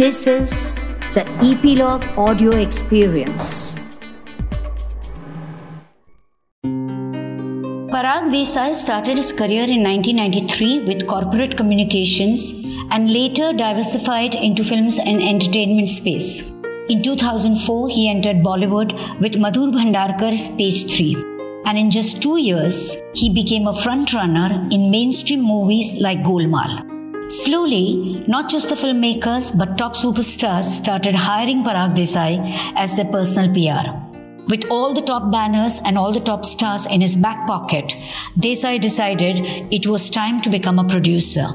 This is the Epilogue Audio Experience. Parag Desai started his career in 1993 with corporate communications and later diversified into films and entertainment space. In 2004, he entered Bollywood with Madhur Bhandarkar's Page 3. And in just two years, he became a frontrunner in mainstream movies like Golmaal. Slowly, not just the filmmakers but top superstars started hiring Parag Desai as their personal PR. With all the top banners and all the top stars in his back pocket, Desai decided it was time to become a producer.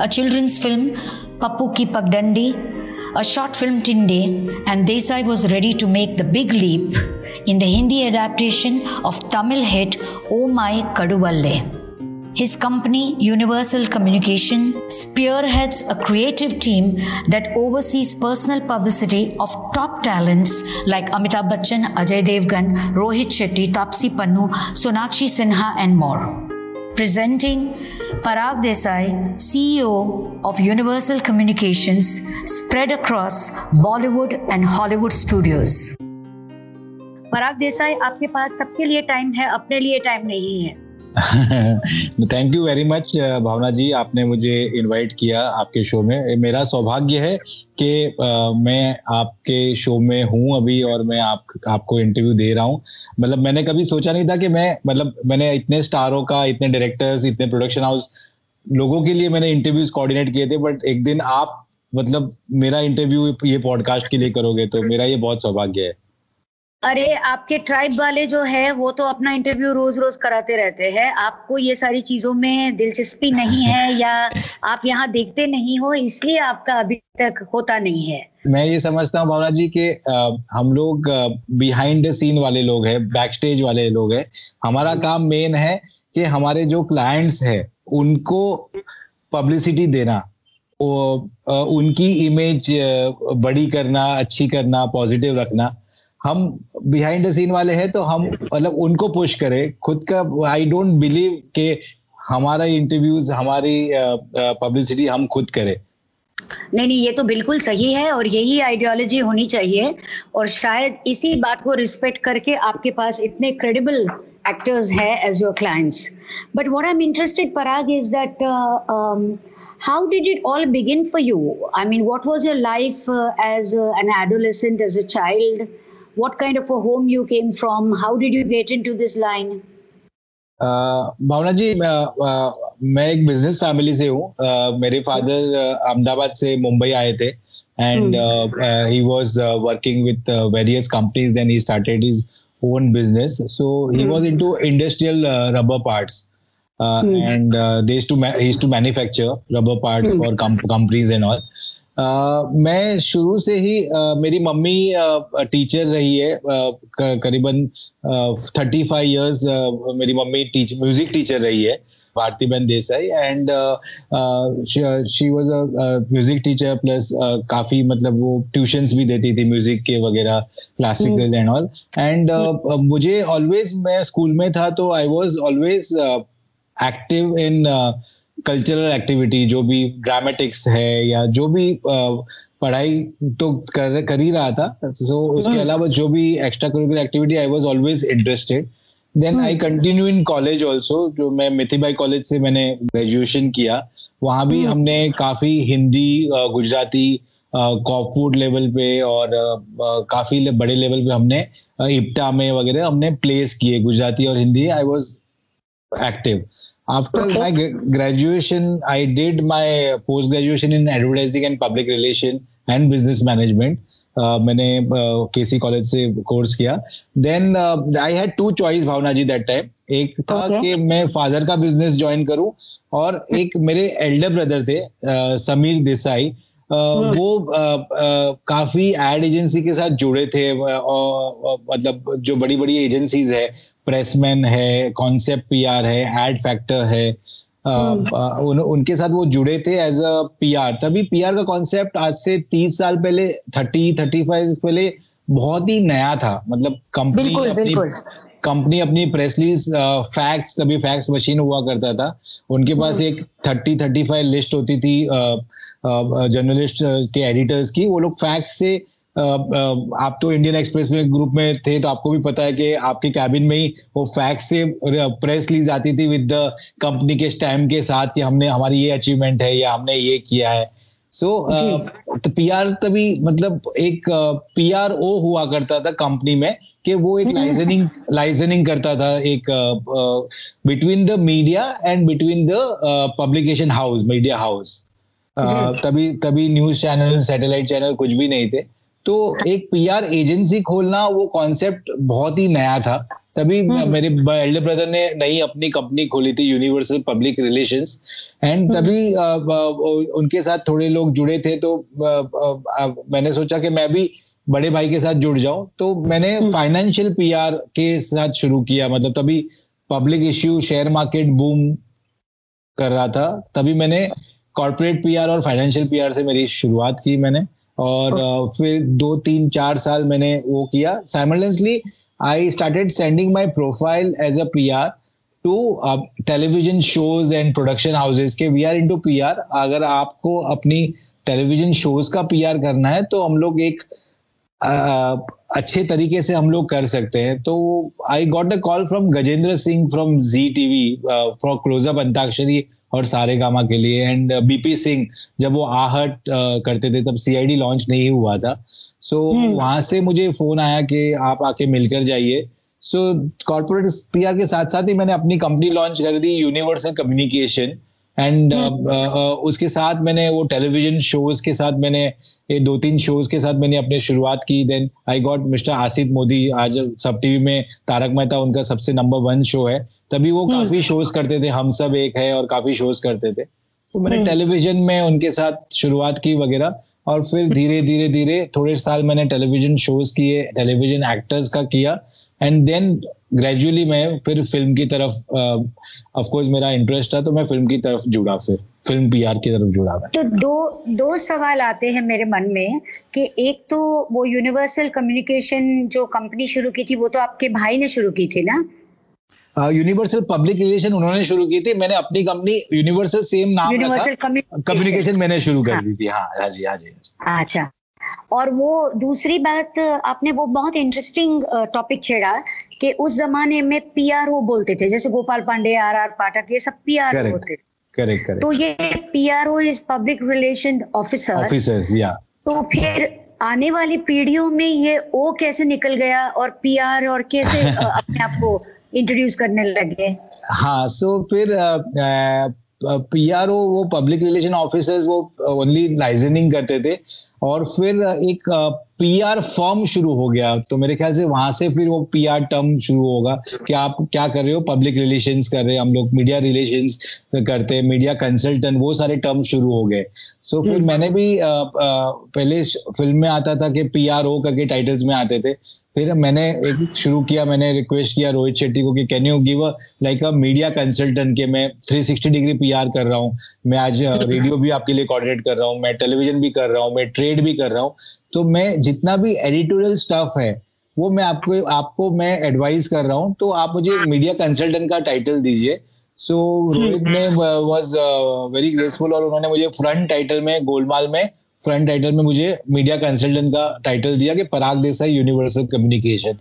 A children's film, Pappu Ki Pagdandi, a short film Tinde, and Desai was ready to make the big leap in the Hindi adaptation of Tamil hit Oh My Kaduvalle. His company, Universal Communication, spearheads a creative team that oversees personal publicity of top talents like Amitabh Bachchan, Ajay Devgan, Rohit Shetty, Tapsi Pannu, Sonakshi Sinha, and more. Presenting Parag Desai, CEO of Universal Communications, spread across Bollywood and Hollywood studios. पराग देसाई आपके पास सबके लिए time है अपने लिए time नहीं है thank you very much Bhavana ji आपने मुझे इनवाइट किया आपके शो में। मेरा सौभाग्य है कि uh, मैं आपके शो में हूँ अभी और मैं आप आपको इंटरव्यू दे रहा हूँ। मतलब मैंने कभी सोचा नहीं था कि मैं मतलब मैंने इतने स्टारों का इतने डायरेक्टर्स इतने प्रोडक्शन हाउस लोगों के लिए मैंने इंटरव्यूज़ कोऑर्डिनेट किए थे बट एक दिन आप मतलब मेरा इंटरव्यू ये पॉडकास्ट के लिए करोगे तो मेरा ये बहुत सौभाग्य है। अरे आपके ट्राइब वाले जो है वो तो अपना इंटरव्यू रोज रोज कराते रहते हैं। आपको ये सारी चीज़ों में दिलचस्पी नहीं है या आप यहाँ देखते नहीं हो इसलिए आपका अभी तक होता नहीं है। मैं ये समझता हूँ भावना जी कि हम लोग बिहाइंड द सीन वाले लोग हैं बैक स्टेज वाले लोग हैं। हमारा काम मेन है कि हमारे जो क्लाइंट्स है उनको पब्लिसिटी देना उनकी इमेज बड़ी करना अच्छी करना पॉजिटिव रखना। हम बिहाइंड द सीन वाले हैं तो हम मतलब उनको पुश करें। खुद का आई डोंट बिलीव के हमारा इंटरव्यूज़ हमारी पब्लिसिटी हम खुद करें। नहीं नहीं ये तो बिल्कुल सही है और यही आइडियोलॉजी होनी चाहिए और शायद इसी बात को रिस्पेक्ट करके आपके पास इतने क्रेडिबल एक्टर्स है as your clients but what I am interested Parag is that how did it all begin for you? I mean what was uh, as uh, an adolescent as a child? What kind of a home you came from how did you get into this line Bhavana ji मैं एक business family से हूँ मेरे father Ahmedabad से मुंबई आए थे and uh, uh, he was uh, working with various companies then he started his own business so he mm. was into industrial rubber parts mm. and they used to he used to all मैं शुरू से ही uh, मेरी mummy teacher uh, रही है करीबन thirty five years मेरी mummy teach music teacher रही है भारती बहन Desai and she was a music teacher plus काफ़ी मतलब वो ट्यूशंस भी देती थी म्यूज़िक के वगैरह क्लासिकल एंड ऑल एंड मुझे ऑलवेज मैं स्कूल में था तो I was always active in cultural activity जो भी ड्रामेटिक्स है या जो भी पढ़ाई तो कर कर ही रहा था। सो so, उसके हम्म। अलावा जो भी extra curricular activity I was always interested then I continue in college also जो मैं मिथिबाई कॉलेज से मैंने ग्रेजुएशन किया। वहाँ भी हम्म। हमने काफ़ी हिंदी गुजराती कॉपवुड लेवल पे और काफ़ी बड़े लेवल पे हमने इप्टा में वगैरह हमने प्लेस किए गुजराती और Hindi. I was active After okay. my graduation, I did my post graduation in advertising and public relation and business management. Uh, मैंने के सी कॉलेज से कोर्स किया then I had two choice Bhavana ji that time एक था okay. कि मैं father का business join करूँ और एक मेरे एल्डर ब्रदर थे uh, Sameer Desai Uh, hmm. वो uh, uh, काफ़ी एड एजेंसी के साथ जुड़े थे मतलब जो बड़ी बड़ी एजेंसीज है प्रेसमैन है कॉन्सेप्ट पीआर है एड फैक्टर है हम्म। उन, उनके साथ वो जुड़े थे एज अ पीआर तभी पीआर का कॉन्सेप्ट आज से तीस साल पहले थर्टी थर्टी फाइव पहले बहुत ही नया था। मतलब कंपनी अपनी कंपनी अपनी प्रेसलीज फैक्ट्स तभी फैक्स मशीन हुआ करता था। उनके पास हम्म। एक थर्टी थर्टी फाइव लिस्ट होती थी जर्नलिस्ट के एडिटर्स की। वो लोग फैक्स से आप तो इंडियन एक्सप्रेस में ग्रुप में थे तो आपको भी पता है कि आपके कैबिन में ही वो फैक्स से प्रेस ली जाती थी विद द कंपनी के स्टैम्प के साथ कि हमने हमारी ये अचीवमेंट है या हमने ये किया है। सो so, तो पीआर तभी मतलब एक पीआर ओ हुआ करता था कंपनी में कि वो एक लाइजनिंग हम्म। लाइजनिंग करता था एक between the media and between the publication house media house तभी तभी न्यूज़ चैनल सैटेलाइट चैनल कुछ भी नहीं थे। तो एक पीआर एजेंसी खोलना वो कॉन्सेप्ट बहुत ही नया था। तभी हम्म। मेरे एल्डर ब्रदर ने नई अपनी कंपनी खोली थी यूनिवर्सल पब्लिक रिलेशंस एंड तभी आ, उनके साथ थोड़े लोग जुड़े थे तो आ, आ, मैंने सोचा कि मैं भी बड़े भाई के साथ जुड़ जाऊँ। तो मैंने फाइनेंशियल हम्म। पीआर के साथ शुरू किया। मतलब तभी public issue share market boom कर रहा था। तभी मैंने कॉर्पोरेट पीआर और फाइनेंशियल पीआर से मेरी शुरुआत की मैंने। और फिर दो तीन चार साल मैंने वो किया। Simultaneously I started sending my profile as a PR to television shows and production houses के वी आर इनटू पीआर अगर आपको अपनी टेलीविज़न शोज़ का पीआर करना है तो हम लोग एक आ, अच्छे तरीके से हम लोग कर सकते हैं। तो I got a call from Gajendra Singh from Zee TV for closeup Antakshari और सारे गामा के लिए। एंड बीपी सिंह जब वो आहट करते थे तब सीआईडी लॉन्च नहीं हुआ था। सो so, hmm. वहाँ से मुझे फ़ोन आया कि आप आके मिलकर जाइए। सो कॉर्पोरेट पीआर के साथ साथ ही मैंने अपनी कंपनी लॉन्च कर दी Universal Communication and uh, hmm. uh, uh, उसके साथ मैंने वो टेलीविज़न शोज़ के साथ मैंने ये दो तीन शोज़ के साथ मैंने अपने शुरुआत की then I got mister Asit Modi आज सब टीवी में तारक मेहता उनका सबसे नंबर वन शो है तभी वो hmm. काफ़ी शोज़ करते थे हम सब एक है और काफ़ी शोज़ करते थे तो मैंने टेलीविज़न hmm. में उनके साथ शुरुआत की वगैरह और फिर धीरे धीरे धीरे थोड़े साल मैंने टेलीविज़न शोज़ किए टेलीविज़न एक्टर्स का किया एंड देन ग्रेजुअली मैं फिर फ़िल्म की तरफ़ ऑफ़ कोर्स मेरा इंटरेस्ट था तो मैं फ़िल्म की तरफ़ जुड़ा फिर। फ़िल्म पीआर की तरफ़ जुड़ा मैं। तो दो दो सवाल आते हैं मेरे मन में कि एक तो वो यूनिवर्सल कम्युनिकेशन जो कंपनी शुरू की थी वो तो आपके भाई ने शुरू की थी ना? यूनिवर्सल पब्लिक रिलेशन उन्होंने शुरू की थी। मैंने अपनी कंपनी यूनिवर्सल सेम नाम यूनिवर्सल कम्युनिकेशन मैंने शुरू कर हाँ। दी थी। हाँ हाँ जी हाँ जी। अच्छा। और वो दूसरी बात आपने वो बहुत इंटरेस्टिंग टॉपिक छेड़ा कि उस जमाने में पीआरओ बोलते थे जैसे गोपाल पांडे आर आर पाठक ये सब पीआरओ होते करेक्ट करेक्ट तो ये PRO is public relation officer officers या तो फिर आने वाली पीढ़ियों में ये ओ कैसे निकल गया और पीआर और कैसे अपने आप को इंट्रोड्यूस करने लगे? हाँ सो so फिर पीआरओ वो पब्लिक रिलेशन ऑफिसर्स वो ओनली लाइजनिंग करते थे। और फिर एक पीआर फॉर्म शुरू हो गया। तो मेरे ख्याल से वहाँ से फिर वो पीआर टर्म शुरू होगा कि आप क्या कर रहे हो? पब्लिक रिलेशंस कर रहे हैं हम लोग मीडिया रिलेशंस करते हैं मीडिया कंसल्टेंट वो सारे टर्म शुरू हो गए। सो so, फिर हम्म। मैंने भी आ, आ, पहले फ़िल्म में आता था कि पी आर ओ करके टाइटल्स में आते थे। फिर मैंने एक शुरू किया मैंने रिक्वेस्ट किया रोहित शेट्टी को कि can you give a like a media consultant के मैं 360 डिग्री पीआर कर रहा हूँ। मैं आज रेडियो भी आपके लिए कोऑर्डिनेट कर रहा हूँ मैं टेलीविज़न भी कर रहा हूँ मैं ट्रेड भी कर रहा हूँ। तो मैं जितना भी एडिटोरियल स्टाफ है वो मैं आपको आपको मैं एडवाइस कर रहा हूँ। तो आप मुझे मीडिया कंसल्टेंट का टाइटल दीजिए। सो रोहित ने वॉज़ वेरी ग्रेसफुल और उन्होंने मुझे फ्रंट टाइटल में गोलमाल में फ्रंट टाइटल में मुझे मीडिया कंसल्टेंट का टाइटल दिया कि पराग देसाई यूनिवर्सल कम्युनिकेशन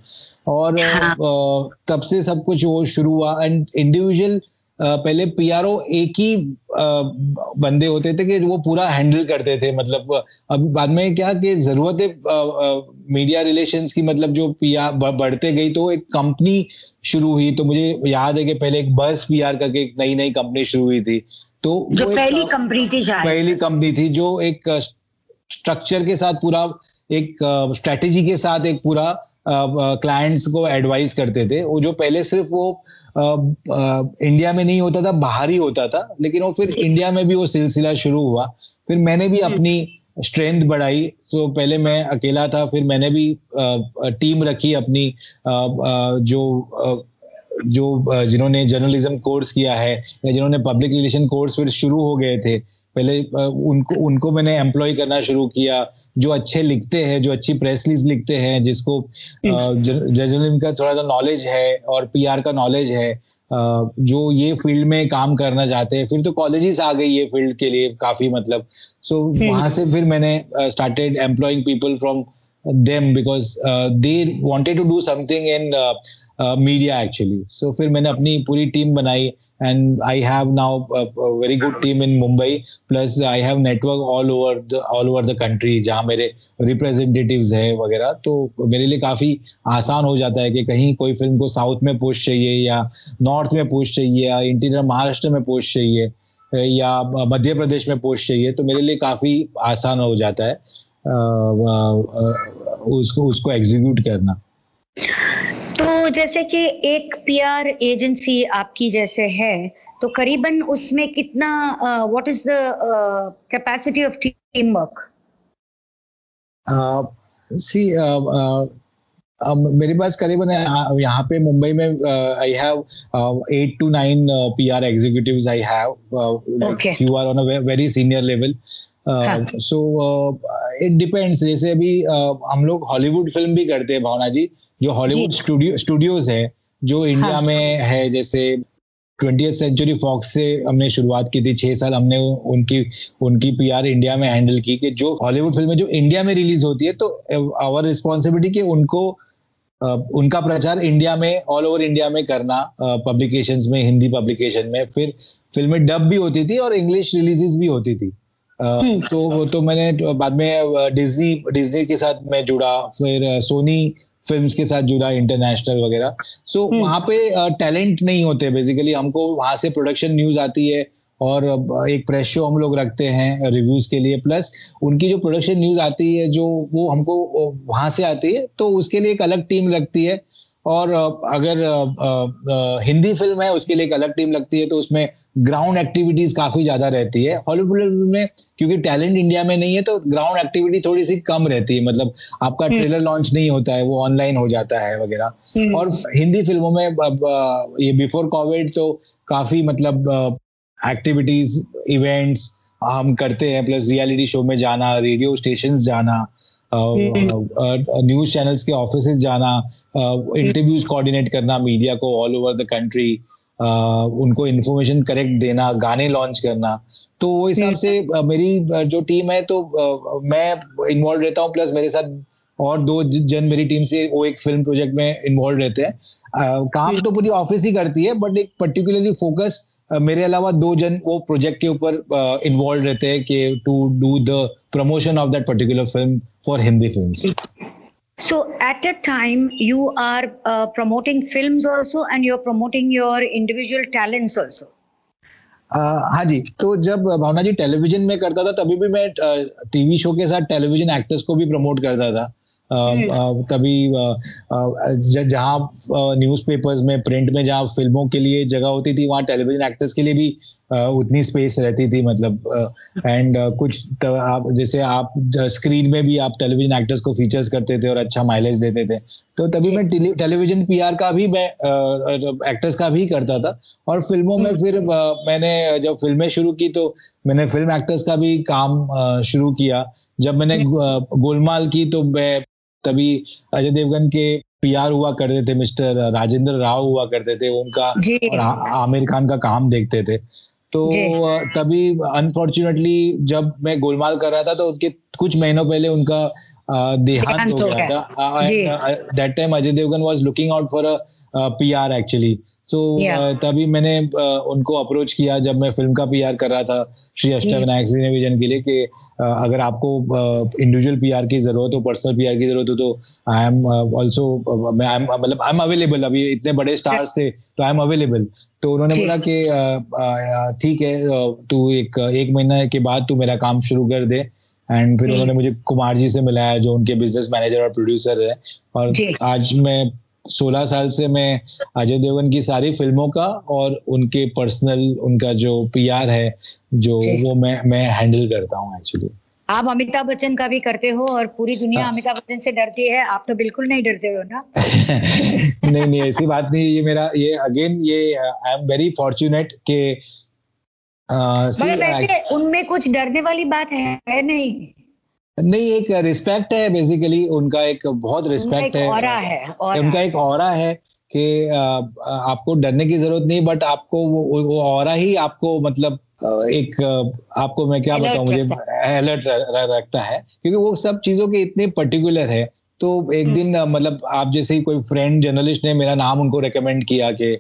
और हाँ. तब से सब कुछ वो शुरू हुआ। एंड इंडिविजुअल पहले पीआरओ एक ही बंदे होते थे कि वो पूरा हैंडल करते थे मतलब अब बाद में क्या कि ज़रूरत है मीडिया रिलेशंस की मतलब जो पीआर बढ़ते गई तो एक कंपनी शुरू हुई तो मुझे याद है कि पहले एक बस पीआर करके एक नई नई कंपनी शुरू हुई थी। तो जो पहली कंपनी थी पहली कंपनी थी जो एक स्ट्रक्चर के साथ पूरा एक स्ट्रेटेजी के साथ एक पूरा क्लाइंट्स को एडवाइस करते थे। वो जो पहले सिर्फ़ वो इंडिया में नहीं होता था बाहर ही होता था लेकिन वो फिर इंडिया में भी वो सिलसिला शुरू हुआ। फिर मैंने भी। अपनी स्ट्रेंथ बढ़ाई। सो पहले मैं अकेला था फिर मैंने भी टीम रखी अपनी जो जो जिन्होंने जर्नलिज्म कोर्स किया है या जिन्होंने पब्लिक रिलेशन कोर्स फिर शुरू हो गए थे। पहले उनको उनको मैंने एम्प्लॉय करना शुरू किया जो अच्छे लिखते हैं जो अच्छी प्रेस लिस्ट लिखते हैं जिसको जर्नलिज्म का थोड़ा सा नॉलेज है और पीआर का नॉलेज है जो ये फ़ील्ड में काम करना चाहते हैं। फिर तो कॉलेजेस आ गई ये फ़ील्ड के लिए काफ़ी मतलब। सो so, हम्म। वहाँ से फिर मैंने started employing people from them because they wanted to do something in media actually so फिर मैंने अपनी पूरी टीम बनाई and I have now a, a very good team in Mumbai. Plus I have network all over the all over the country जहाँ मेरे representatives है वगैरह। तो मेरे लिए काफ़ी आसान हो जाता है कि कहीं कोई फ़िल्म को साउथ में पोस्ट चाहिए या नॉर्थ में पोस्ट चाहिए या इंटीरियर महाराष्ट्र में पोस्ट चाहिए या मध्य प्रदेश में पोस्ट चाहिए। तो मेरे लिए काफ़ी आसान हो जाता है उसको उसको एग्जीक्यूट करना। तो जैसे कि एक पीआर एजेंसी आपकी जैसे है तो करीबन उसमें कितना what is the capacity of team work see मेरे पास करीबन यहाँ पे मुंबई में I have eight to nine PR executives I have you are on a very senior level so it depends जैसे अभी uh, हम लोग हॉलीवुड फ़िल्म भी करते हैं भावना जी जो हॉलीवुड स्टूडियो स्टूडियोज है जो इंडिया हाँ। में है जैसे ट्वेंटी सेंचुरी फॉक्स से हमने शुरुआत की थी छह साल हमने उनकी उनकी पीआर इंडिया में हैंडल की कि जो हॉलीवुड फ़िल्में जो इंडिया में रिलीज़ होती है तो आवर रिस्पॉन्सिबिलिटी कि उनको उनका प्रचार इंडिया में ऑल ओवर इंडिया में करना पब्लिकेशंस में हिंदी पब्लिकेशन में फिर फ़िल्में डब भी होती थी और इंग्लिश रिलीजेस भी होती थी। तो तो मैंने बाद में डिज्नी डिज्नी के साथ मैं जुड़ा फिर सोनी फिल्म्स के साथ जुड़ा इंटरनेशनल वगैरह। सो so, वहाँ पे टैलेंट uh, नहीं होते बेसिकली हमको वहाँ से प्रोडक्शन न्यूज़ आती है और एक प्रेस शो हम लोग रखते हैं रिव्यूज़ के लिए। प्लस उनकी जो प्रोडक्शन न्यूज़ आती है जो वो हमको वहाँ से आती है तो उसके लिए एक अलग टीम लगती है। और अगर हिंदी फ़िल्म है उसके लिए एक अलग टीम लगती है तो उसमें ग्राउंड एक्टिविटीज़ काफ़ी ज़्यादा रहती है हॉलीवुड फ़िल्म में क्योंकि टैलेंट इंडिया में नहीं है तो ग्राउंड एक्टिविटी थोड़ी सी कम रहती है मतलब आपका ट्रेलर हम्म। लॉन्च नहीं होता है वो ऑनलाइन हो जाता है वगैरह हम्म। और हिंदी फ़िल्मों में ये बिफोर कोविड तो काफ़ी मतलब एक्टिविटीज़ इवेंट्स हम करते हैं प्लस रियलिटी शो में जाना रेडियो स्टेशन जाना न्यूज़ चैनल्स के ऑफ़िस जाना इंटरव्यूज़ कोऑर्डिनेट करना मीडिया को ऑल ओवर द कंट्री उनको इन्फॉर्मेशन करेक्ट देना गाने लॉन्च करना। तो वो हिसाब से मेरी जो टीम है तो मैं इन्वॉल्व रहता हूँ प्लस मेरे साथ और दो जन मेरी टीम से वो एक फ़िल्म प्रोजेक्ट में इन्वॉल्व रहते हैं। काम तो पूरी ऑफ़िस ही करती है बट एक पर्टिकुलरली फोकस मेरे अलावा दो जन वो प्रोजेक्ट के ऊपर इन्वॉल्व रहते हैं कि to do the promotion of that particular film for Hindi films. So at a time you are uh, promoting films also and you're promoting your individual talents also. Uh, हाँ जी तो जब भावना जी television में करता था तभी भी मैं टीवी शो के साथ टेलीविज़न एक्टर्स को भी प्रमोट करता था हम्म। तभी जहाँ न्यूज़पेपर्स में प्रिंट में जहाँ फ़िल्मों के लिए जगह होती थी वहाँ टेलीविज़न एक्टर्स के लिए भी उतनी स्पेस रहती थी मतलब एंड कुछ आप जैसे आप स्क्रीन में भी आप टेलीविज़न एक्टर्स को फीचर्स करते थे और अच्छा माइलेज देते थे। तो तभी मैं टेलीविज़न पीआर का भी मैं एक्टर्स का भी करता था और फ़िल्मों में फिर मैंने जब फ़िल्में शुरू की तो मैंने फ़िल्म एक्टर्स का भी काम शुरू किया। जब मैंने गोलमाल की तो मैं तभी अजय देवगन के पीआर हुआ करते थे मिस्टर राजेंद्र राव हुआ करते थे उनका और आमिर खान का काम देखते थे। तो तभी अनफॉर्चुनेटली जब मैं गोलमाल कर रहा था तो उनके कुछ महीनों पहले उनका देहांत हो गया था। That time Ajay Devgn was looking out for a PR actually so तभी मैंने uh, उनको अप्रोच किया जब मैं फ़िल्म का पीआर कर रहा था श्री अष्टविनायक विजन के लिए कि uh, अगर आपको इंडिविजुअल uh, पीआर की ज़रूरत हो पर्सनल पीआर की ज़रूरत हो तो आई एम ऑल्सो मैं मतलब आई एम अवेलेबल अभी इतने बड़े स्टार्स थे तो आई एम अवेलेबल तो उन्होंने बोला कि ठीक है तू एक एक महीना के बाद तू मेरा काम शुरू कर दे. एंड फिर उन्होंने मुझे कुमार जी से मिलाया जो उनके बिज़नेस मैनेजर और प्रोड्यूसर है. और आज मैं सोलह साल से मैं अजय देवगन की सारी फ़िल्मों का और उनके पर्सनल उनका जो पीआर है जो वो मैं मैं हैंडल करता हूँ एक्चुअली आप अमिताभ बच्चन का भी करते हो और पूरी दुनिया हाँ। अमिताभ बच्चन से डरती है आप तो बिल्कुल नहीं डरते हो ना? नहीं नहीं ऐसी बात नहीं ये मेरा ये अगेन ये आई एम वेरी फॉर्चुनेट के वैसे उनमें कुछ डरने वाली बात है नहीं। नहीं एक रिस्पेक्ट है बेसिकली उनका एक बहुत रिस्पेक्ट है, है उनका एक और है कि आपको डरने की ज़रूरत नहीं बट आपको वो, वो और ही आपको मतलब एक आपको मैं क्या बताऊँ मुझे अलर्ट रखता है। क्योंकि वो सब चीज़ों के इतने पर्टिकुलर है तो एक हम्म। दिन मतलब आप जैसे ही कोई फ्रेंड जर्नलिस्ट ने मेरा नाम उनको रेकमेंड किया कि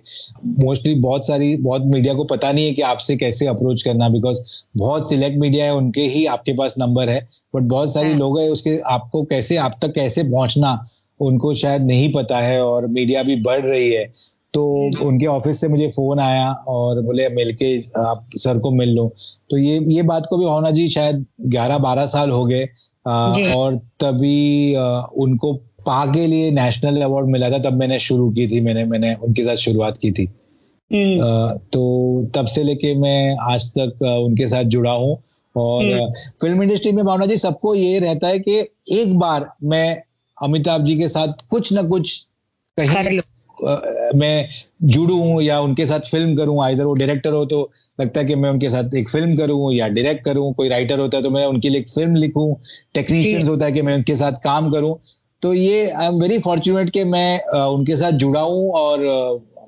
मोस्टली बहुत सारी बहुत मीडिया को पता नहीं है कि आपसे कैसे अप्रोच करना बिकॉज़ बहुत सिलेक्ट मीडिया है उनके ही आपके पास नंबर है बट बहुत सारी हाँ। लोग है उसके आपको कैसे आप तक कैसे पहुँचना उनको शायद नहीं पता है और मीडिया भी बढ़ रही है तो हम्म। उनके ऑफ़िस से मुझे फ़ोन आया और बोले मिलके आप सर को मिल लो तो ये ये बात को भी होना जी शायद 11-12 साल हो गए और तभी उनको पा के लिए नेशनल अवार्ड मिला था तब मैंने शुरू की थी मैंने मैंने उनके साथ शुरुआत की थी हम्म। तो तब से लेके मैं आज तक उनके साथ जुड़ा हूँ और फ़िल्म हम्म। इंडस्ट्री में भावना जी सबको ये रहता है कि एक बार मैं अमिताभ जी के साथ कुछ ना कुछ कहीं मैं जुड़ू या उनके साथ फ़िल्म करूँ इधर वो डायरेक्टर हो तो लगता है कि मैं उनके साथ एक फ़िल्म करूँ या डायरेक्ट करूँ कोई राइटर होता है तो मैं उनके लिए एक फ़िल्म लिखूं टेक्नीशियंस होता है कि मैं उनके साथ काम करूँ। तो ये आई एम वेरी फॉर्चुनेट कि मैं उनके साथ जुड़ा हूँ और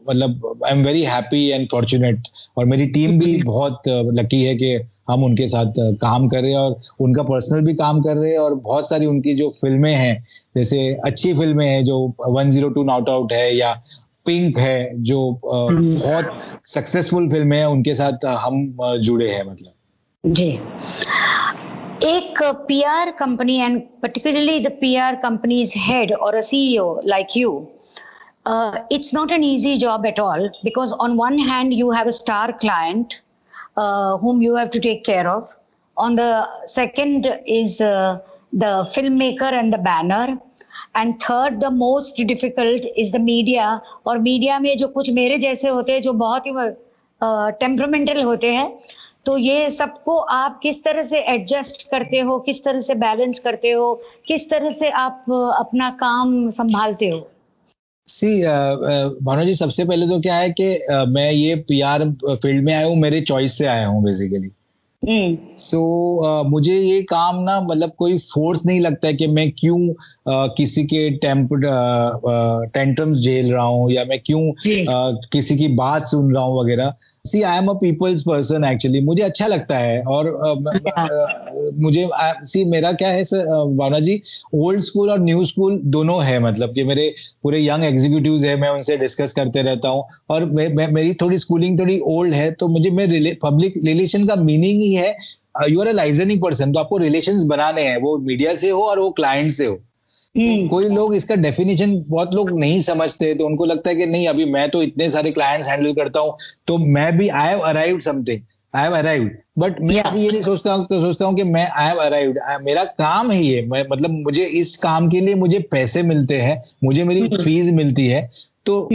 मतलब I am very happy and fortunate और मेरी टीम भी बहुत लकी है कि हम उनके साथ काम कर रहे हैं और उनका पर्सनल भी काम कर रहे हैं और बहुत सारी उनकी जो फ़िल्में हैं जैसे अच्छी फ़िल्में हैं जो 102 नॉट आउट है या पिंक है जो हम्म। बहुत सक्सेसफुल फ़िल्म है उनके साथ हम जुड़े हैं मतलब। जी। एक PR company and particularly the PR companies head और a CEO like you uh, it's not an easy job at all because on one hand you have a star client uh, whom you have to take care of on the second is uh, the filmmaker and the banner and third the most difficult is the media और media में जो कुछ मेरे जैसे होते हैं जो बहुत ही टेम्परामेंटल uh, होते हैं तो ये सबको आप किस तरह से एडजस्ट करते हो किस तरह से बैलेंस करते हो किस तरह से आप अपना काम संभालते हो सी भानु जी सबसे पहले तो क्या है कि मैं ये पीआर फ़ील्ड में आया हूँ मेरे चॉइस से आया हूँ बेसिकली सो हम्म। so, uh, मुझे ये काम ना मतलब कोई फोर्स नहीं लगता है कि मैं क्यों uh, किसी के टेम्प टेंट्रम्स झेल रहा हूँ या मैं क्यों uh, किसी की बात सुन रहा हूँ वगैरह। See I am a people's person actually मुझे अच्छा लगता है और मुझे सी मेरा क्या है sir Bhavana ji old school और न्यू स्कूल दोनों है मतलब कि मेरे पूरे यंग एग्जीक्यूटिव है मैं उनसे डिस्कस करते रहता हूँ। और मे, मे, मेरी थोड़ी स्कूलिंग थोड़ी ओल्ड है तो मुझे मैं पब्लिक रिलेशन का मीनिंग ही है you are a liaisoning person तो आपको रिलेशन बनाने हैं वो मीडिया से हो और वो क्लाइंट से हो। Hmm. कोई लोग इसका डेफिनेशन बहुत लोग नहीं समझते तो उनको लगता है कि नहीं अभी मैं तो इतने सारे क्लाइंट्स हैंडल करता हूँ तो मैं भी I have arrived something I have arrived but मैं yeah. अभी ये नहीं सोचता हूँ तो सोचता हूँ कि मैं आई हैव अराइव्ड मेरा काम ही है ये मैं मतलब मुझे इस काम के लिए मुझे पैसे मिलते हैं मुझे मेरी फ़ीस hmm. मिलती है तो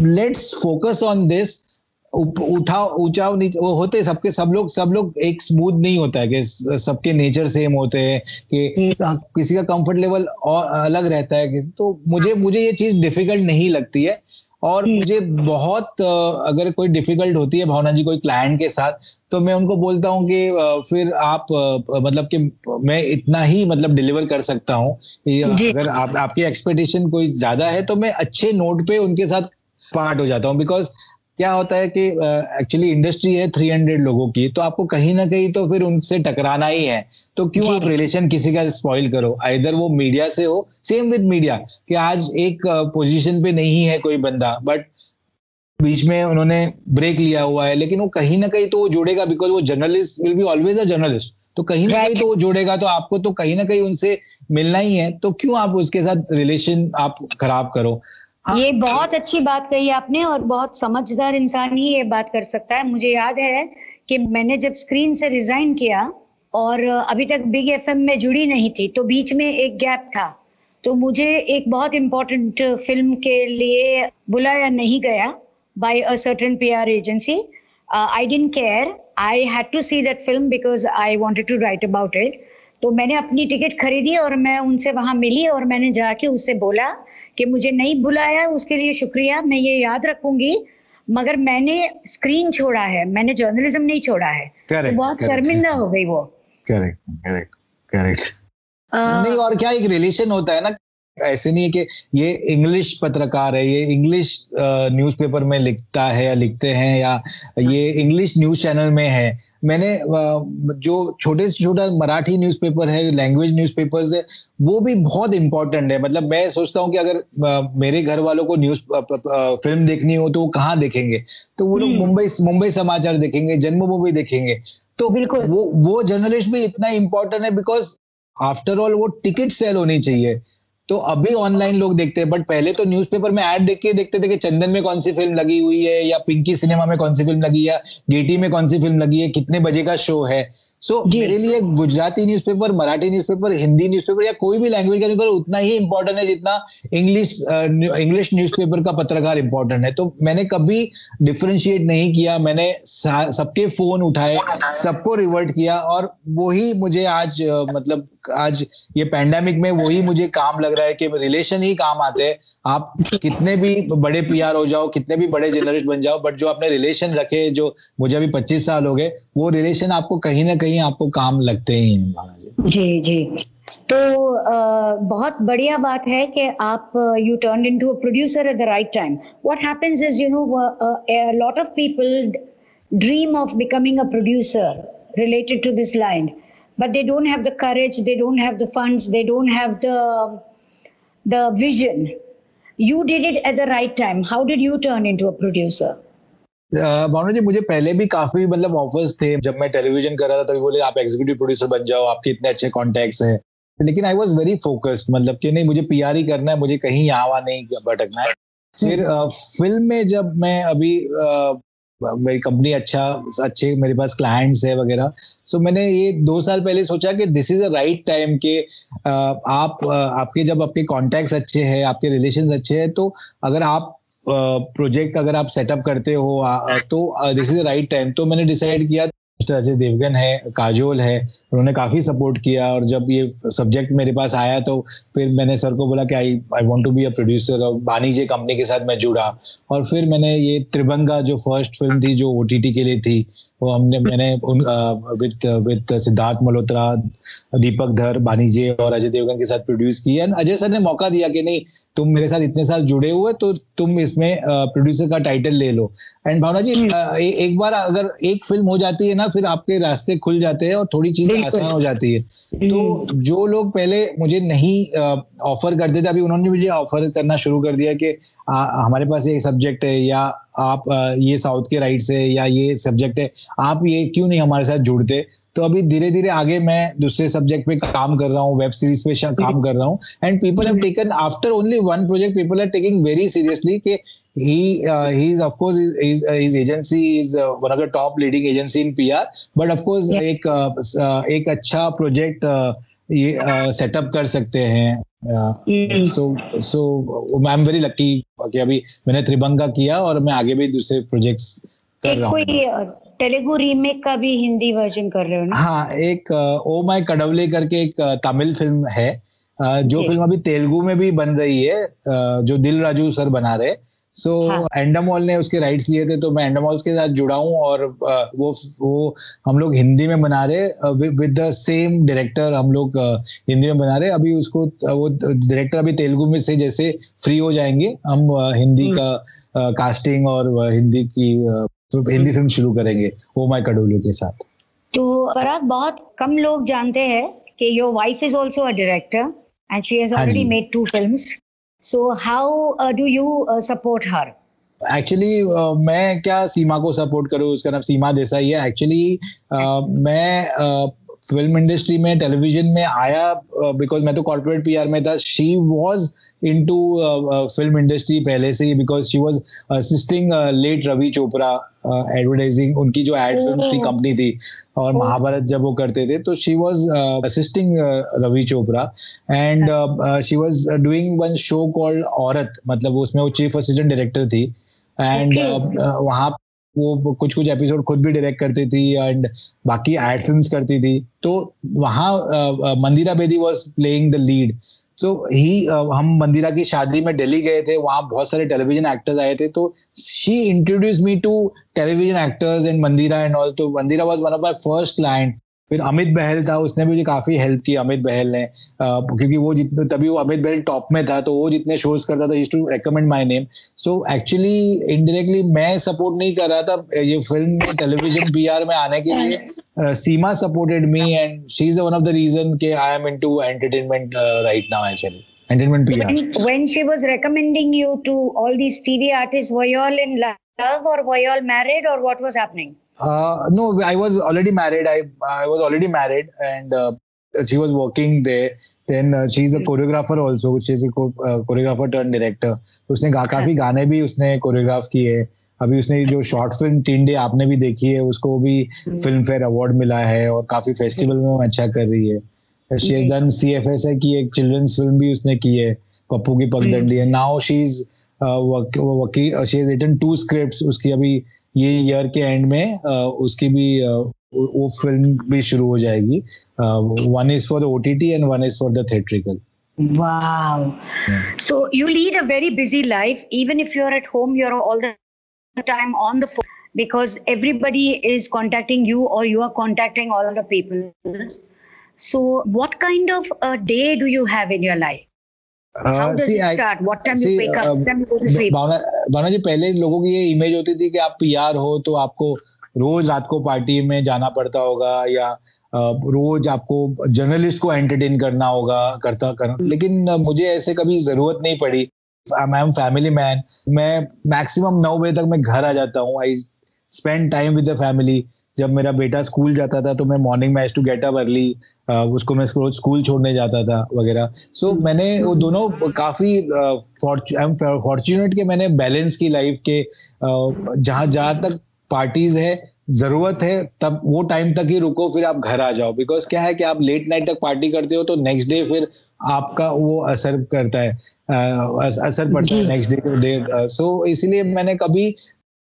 लेट्स फोकस ऑन दिस उठाओ ऊंचाओ नीचे वो होते सबके सब लोग सब लोग एक स्मूथ नहीं होता है कि सबके नेचर सेम होते हैं कि हम्म। किसी का कंफर्ट लेवल और अलग रहता है तो मुझे मुझे ये चीज़ डिफ़िकल्ट नहीं लगती है और हम्म। मुझे बहुत अगर कोई डिफ़िकल्ट होती है भावना जी कोई क्लाइंट के साथ तो मैं उनको बोलता हूँ कि फिर आप मतलब कि मैं इतना ही मतलब डिलीवर कर सकता हूँ अगर आप आपकी एक्सपेक्टेशन कोई ज़्यादा है तो मैं अच्छे नोट पे उनके साथ पार्ट हो जाता हूँ बिकॉज़ क्या होता है कि एक्चुअली इंडस्ट्री है 300 लोगों की तो आपको कहीं ना कहीं तो फिर उनसे टकराना ही है। तो क्यों आप रिलेशन किसी का स्पॉइल करो? इधर वो मीडिया से हो सेम विद मीडिया कि आज एक पोजीशन पे नहीं है कोई बंदा बट बीच में उन्होंने ब्रेक लिया हुआ है लेकिन वो कहीं ना कहीं तो वो जुड़ेगा बिकॉज़ वो journalist will be always a journalist तो कहीं ना कहीं तो वो जुड़ेगा तो आपको तो कहीं ना कहीं उनसे मिलना ही है तो क्यों आप उसके साथ रिलेशन आप खराब करो। ये बहुत अच्छी बात कही आपने और बहुत समझदार इंसान ही ये बात कर सकता है। मुझे याद है कि मैंने जब स्क्रीन से रिजाइन किया और अभी तक बिग एफएम में जुड़ी नहीं थी तो बीच में एक गैप था। तो मुझे एक बहुत इम्पोर्टेंट फ़िल्म के लिए बुलाया नहीं गया by a certain PR agency I didn't care I had to see that film because I wanted to write about it तो मैंने अपनी टिकट खरीदी और मैं उनसे वहाँ मिली और मैंने जाके उससे बोला कि मुझे नहीं बुलाया उसके लिए शुक्रिया मैं ये याद रखूँगी। मगर मैंने स्क्रीन छोड़ा है मैंने जर्नलिज्म नहीं छोड़ा है। correct, तो बहुत शर्मिंदा हो गई वो। करेक्ट करेक्ट करेक्ट नहीं और क्या एक रिलेशन होता है ना ऐसे नहीं है कि ये इंग्लिश पत्रकार है ये इंग्लिश न्यूज़पेपर में लिखता है या लिखते हैं या ये इंग्लिश न्यूज़ चैनल में है। मैंने जो छोटे से छोटा मराठी न्यूज़पेपर है लैंग्वेज न्यूज़पेपर्स है वो भी बहुत इंपॉर्टेंट है। मतलब मैं सोचता हूँ कि अगर मेरे घर वालों को न्यूज़ फ़िल्म देखनी हो तो वो कहाँ देखेंगे? तो वो लोग हम्म। मुंबई मुंबई समाचार देखेंगे जन्मभूमि देखेंगे। तो बिल्कुल। वो वो जर्नलिस्ट भी इतना इंपॉर्टेंट है बिकॉज़ आफ्टर ऑल वो टिकट सेल होनी चाहिए। तो अभी ऑनलाइन लोग देखते हैं बट पहले तो न्यूज़पेपर में ऐड देख के देखते थे कि चंदन में कौन सी फ़िल्म लगी हुई है, या पिंकी सिनेमा में कौन सी फ़िल्म लगी है गेटी में कौन सी फ़िल्म लगी है, कितने बजे का शो है। सो so, मेरे लिए Gujarati newspaper Marathi newspaper Hindi newspaper या कोई भी लैंग्वेज का न्यूज़पेपर उतना ही इंपॉर्टेंट है जितना इंग्लिश इंग्लिश न्यूज़पेपर का पत्रकार इंपॉर्टेंट है। तो मैंने कभी डिफ्रेंशिएट नहीं किया। मैंने सबके फ़ोन उठाए सबको रिवर्ट किया और वही मुझे आज मतलब आज ये पैंडेमिक में वही मुझे काम लग रहा है कि रिलेशन ही काम आते हैं। आप कितने भी बड़े पीआर हो जाओ कितने भी बड़े जर्नलिस्ट बन जाओ बट जो आपने रिलेशन रखे जो मुझे अभी पच्चीस साल हो गए वो रिलेशन आपको कहीं ना कहीं कहीं आपको काम लगते ही हैं जी जी तो आ, बहुत बढ़िया बात है कि आप you turn into producer at the right time what happens is you know lot of people dream of becoming a producer related to this line but they don't have the courage they don't have the funds they don't have the the vision you did it at the right time how did you turn into a producer Bhavana ji, मुझे पहले भी काफ़ी मतलब offers थे। जब मैं television कर रहा था, तभी बोले, आप एग्जीक्यूटिव प्रोड्यूसर बन जाओ, आपके इतने अच्छे कॉन्टेक्ट्स हैं। लेकिन आई वॉज़ वेरी फोकस्ड मतलब कि नहीं, मुझे पीआर ही करना है, मुझे कहीं यहाँ नहीं भटकना है। फिर फ़िल्म में जब मैं अभी मेरी कंपनी अच्छा अच्छे, मेरे पास क्लाइंट्स है वगैरह सो मैंने ये दो साल पहले सोचा कि this is a right time के आप आपके जब आपके कॉन्टेक्ट्स अच्छे हैं, आपके रिलेशन अच्छे हैं तो अगर आप प्रोजेक्ट अगर आप सेटअप करते हो तो दिस इज़ राइट टाइम तो मैंने डिसाइड किया अजय देवगन है, काजोल है, उन्होंने काफ़ी सपोर्ट किया और जब ये सब्जेक्ट मेरे पास आया तो फिर मैंने सर को बोला कि I I want to be a producer और बानी बानीजे कंपनी के साथ मैं जुड़ा। और फिर मैंने ये त्रिभंगा जो फ़र्स्ट फ़िल्म थी, जो ओटीटी के लिए थी, वो हमने, मैंने उन with with Siddharth Malhotra, Deepak Dhar Banijay और अजय देवगन के साथ प्रोड्यूस की। एंड अजय सर ने मौका दिया कि नहीं तुम मेरे साथ इतने साल जुड़े हुए तो तुम इसमें प्रोड्यूसर का टाइटल ले लो। एंड भावना जी ए, एक बार अगर एक फ़िल्म हो जाती है ना फिर आपके रास्ते खुल जाते हैं और थोड़ी चीज़ें आसान हो जाती है। तो हम्म। जो लोग पहले मुझे नहीं ऑफ़र करते थे अभी उन्होंने मुझे ऑफ़र करना शुरू कर दिया कि आ, हमारे पास ये सब्जेक्ट है या आप ये साउथ के राइट से या ये सब्जेक्ट है आप ये क्यों नहीं हमारे साथ जुड़ते तो अभी धीरे धीरे आगे मैं दूसरे सब्जेक्ट पे काम कर रहा हूँ वेब सीरीज़ पे काम कर रहा हूँ and people have taken after only one project people are taking very seriously कि he uh, he is of course his, his, his agency is uh, one of the top leading agency in PR but of course yeah. एक uh, एक अच्छा project ये setup कर सकते हैं so so I am very lucky कि अभी मैंने त्रिभंगा किया और मैं आगे भी दूसरे प्रोजेक्ट्स कर रहा हूँ। तेलुगु रीमेक का भी हिंदी वर्जन कर रहे हो ना? हाँ एक ओ माय कडवले करके एक तमिल फ़िल्म है। जो फ़िल्म अभी तेलुगु में भी बन रही है जो दिल राजू सर बना रहे सो so, एंडामॉल हाँ. ने उसके राइट्स लिए थे तो मैं एंडामॉल के साथ जुड़ा हूँ और वो वो हम लोग हिंदी में बना रहे विद द सेम डायरेक्टर हम लोग हिंदी में बना रहे। अभी उसको वो डायरेक्टर अभी तेलुगु में से जैसे फ्री हो जाएँगे हम हिंदी हम्म। का कास्टिंग और हिंदी की हिंदी फ़िल्म शुरू करेंगे ओ माई कडोलू के साथ। तो पराग बहुत कम लोग जानते हैं कि your wife is also a director and she has already made two films So how do you support her actually uh, मैं क्या सीमा को सपोर्ट करूँ? उसका नाम सीमा देसाई है। एक्चुअली uh, मैं फ़िल्म uh, इंडस्ट्री में टेलीविज़न में आया बिकॉज़ uh, मैं तो कॉर्पोरेट पीआर में था। She was into film industry पहले से ही because she was assisting late Ravi Chopra advertising उनकी जो एड फ़िल्म की कंपनी थी। और महाभारत जब वो करते थे तो she was assisting Ravi Chopra and she was doing one show called Aurat मतलब उसमें वो चीफ असिस्टेंट डायरेक्टर थी। एंड वहाँ वो कुछ कुछ एपिसोड खुद भी डायरेक्ट करती थी एंड बाकी एड फ़िल्म करती थी। तो वहाँ Mandira Bedi was playing the lead तो ही हम मंदिरा की शादी में दिल्ली गए थे, वहाँ बहुत सारे टेलीविज़न एक्टर्स आए थे तो she introduce me to television actors and Mandira and all तो Mandira was one of my first client फिर अमित बहल था उसने भी मुझे काफ़ी हेल्प की अमित बहल ने क्योंकि वो जितने तभी वो अमित बहल टॉप में था तो वो जितने शोज़ करता था to recommend my name so actually indirectly मैं सपोर्ट नहीं कर रहा था ये फ़िल्म में टेलीविज़न पीआर में आने के लिए Seema supported me and she is one of the reason के I am into entertainment right now actually entertainment PR. When she was recommending you to all these TV artists, were you all in love or were you all married or what was happening? Uh, no, I was already married. I I was already married, and uh, she was working there. Then uh, she's a hmm. choreographer also. She's a choreographer turned director. उसने गा, काफ़ी गाने भी उसने choreograph किए अभी उसने जो शॉर्ट फ़िल्म टीन डे आपने भी देखी है उसको भी फ़िल्म फेयर अवार्ड मिला है और काफ़ी फेस्टिवल में वो अच्छा कर रही है शी हैज़ डन सीएफएसए की एक चिल्ड्रंस फ़िल्म भी उसने की है पप्पू की पगडंडी है now she is vakil she has written two scripts उसकी अभी ये ईयर के एंड में उसकी भी वो फ़िल्म भी शुरू हो जाएगी one is for the OTT and one is for the theatrical Wow. Yeah. So you lead a very busy life. Even if you're at home, you're all the time on the phone because everybody is contacting you or you are contacting all the people. So, what kind of a day do you have in your life? See. I, see? Bhavna ji पहले लोगों की ये image होती थी कि आप PR हो तो आपको रोज रात को पार्टी में जाना पड़ता होगा या रोज आपको जर्नलिस्ट को एंटरटेन करना होगा करता कर लेकिन मुझे ऐसे कभी ज़रूरत नहीं पड़ी। आई एम फैमिली मैन मैं मैक्सिमम नौ बजे तक मैं घर आ जाता हूँ। I spend time with the family जब मेरा बेटा स्कूल जाता था तो मैं मॉर्निंग में टू गेट अप अर्ली उसको मैं स्कूल छोड़ने जाता था वगैरह। सो so, मैंने वो दोनों काफ़ी फॉर्चुनेट के मैंने बैलेंस की लाइफ के जहाँ जहाँ तक पार्टीज़ है ज़रूरत है तब वो टाइम तक ही रुको फिर आप घर आ जाओ। बिकॉज़ क्या है कि आप लेट नाइट तक पार्टी करते हो तो नेक्स्ट डे फिर आपका वो असर करता है आ, असर पड़ता है नेक्स्ट डे सो इसीलिए मैंने कभी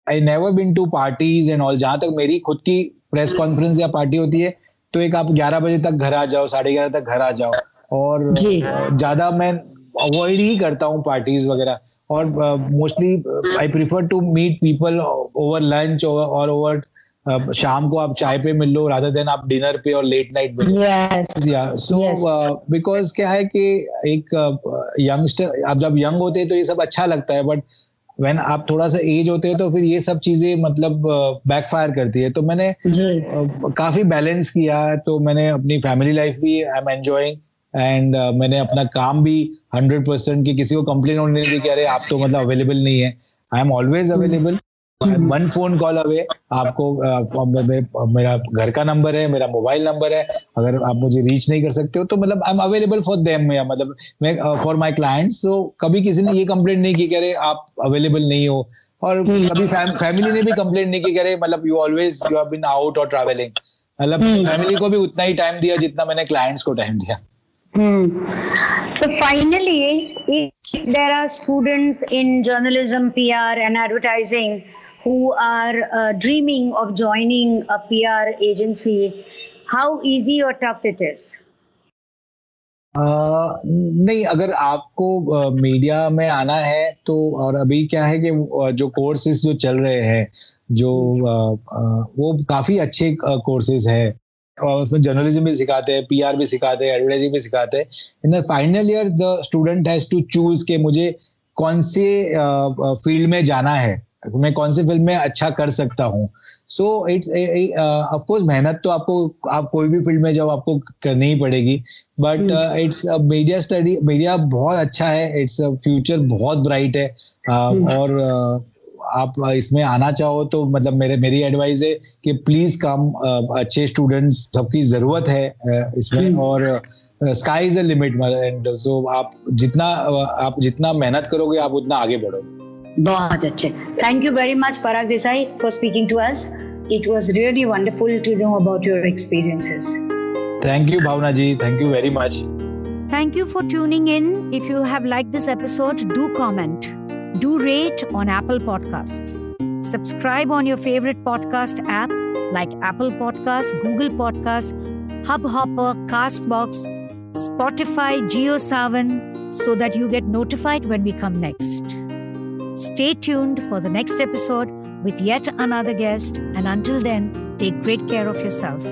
I never been to parties and all जहाँ तक मेरी खुद की प्रेस कॉन्फ्रेंस या पार्टी होती है तो एक आप ग्यारह बजे तक घर आ जाओ साढ़े ग्यारह तक घर आ जाओ। और ज़्यादा मैं अवॉइड ही करता हूँ पार्टीज़ वगैरह। और mostly I prefer to meet people over lunch और ओवर शाम को आप चाय पे मिल लो राधर देन आप डिनर पे और लेट नाइट पे सो बिकॉज़ क्या है कि एक यंगस्टर आप जब यंग होते हैं तो ये सब अच्छा लगता है बट व्हेन आप थोड़ा सा एज होते हैं तो फिर ये सब चीज़ें मतलब बैकफायर करती है। तो मैंने काफ़ी बैलेंस किया। तो मैंने अपनी फैमिली लाइफ भी I am enjoying and uh, मैंने अपना काम भी हंड्रेड परसेंट की। किसी को कंप्लेन होने नहीं दी कि अरे आप तो मतलब अवेलेबल नहीं है। I am always available one phone call away आपको मेरा घर का नंबर है मेरा मोबाइल नंबर है अगर आप मुझे रीच नहीं कर सकते हो तो मतलब I am available for them या मतलब मैं फॉर माय क्लाइंट्स तो कभी किसी ने ये कंप्लेंट नहीं की कि अरे आप अवेलेबल नहीं हो और हम्म। कभी फैमिली ने भी कंप्लेंट नहीं की कि अरे मतलब you always you have been out और ट्रैवलिंग मतलब फैमिली हम्म। को भी उतना ही टाइम दिया जितना मैंने क्लाइंट्स को टाइम दिया Hmm. So finally, there are students in journalism, PR, and advertising who are uh, dreaming of joining a PR agency, how easy or tough it is? Uh, नहीं अगर आपको मीडिया uh, में आना है तो और अभी क्या है कि uh, जो कोर्सेज जो चल रहे हैं जो वो काफ़ी अच्छे कोर्सेज है। और उसमें जर्नलिज्म भी सिखाते हैं पीआर भी सिखाते हैं एडवर्टाइजिंग भी सिखाते हैं। In the final year the student has to choose के मुझे कौन से फ़ील्ड में जाना है। मैं कौन सी फ़िल्म में अच्छा कर सकता हूँ? सो इट्स ऑफकोर्स मेहनत तो आपको आप कोई भी फ़ील्ड में जाओ आपको करनी ही पड़ेगी। But it's media study media बहुत अच्छा है। इट्स फ्यूचर बहुत ब्राइट है। Uh, और uh, आप इसमें आना चाहो तो मतलब मेरे मेरी एडवाइस है कि प्लीज़ कम uh, अच्छे स्टूडेंट्स सबकी ज़रूरत है uh, इसमें। hmm. और sky is a limit and so आप जितना आप जितना मेहनत करोगे आप उतना आगे बढ़ोगे। बहुत अच्छे thank you very much Parag Desai for speaking to us it was really wonderful to know about your experiences thank you Bhavna ji thank you very much Thank you for tuning in. If you have liked this episode, do comment. Do rate on Apple Podcasts. Subscribe on your favorite podcast app like Apple Podcasts, Google Podcasts, Hubhopper, Castbox, Spotify, JioSaavn, so that you get notified when we come next. Stay tuned for the next episode with yet another guest, and until then, take great care of yourself.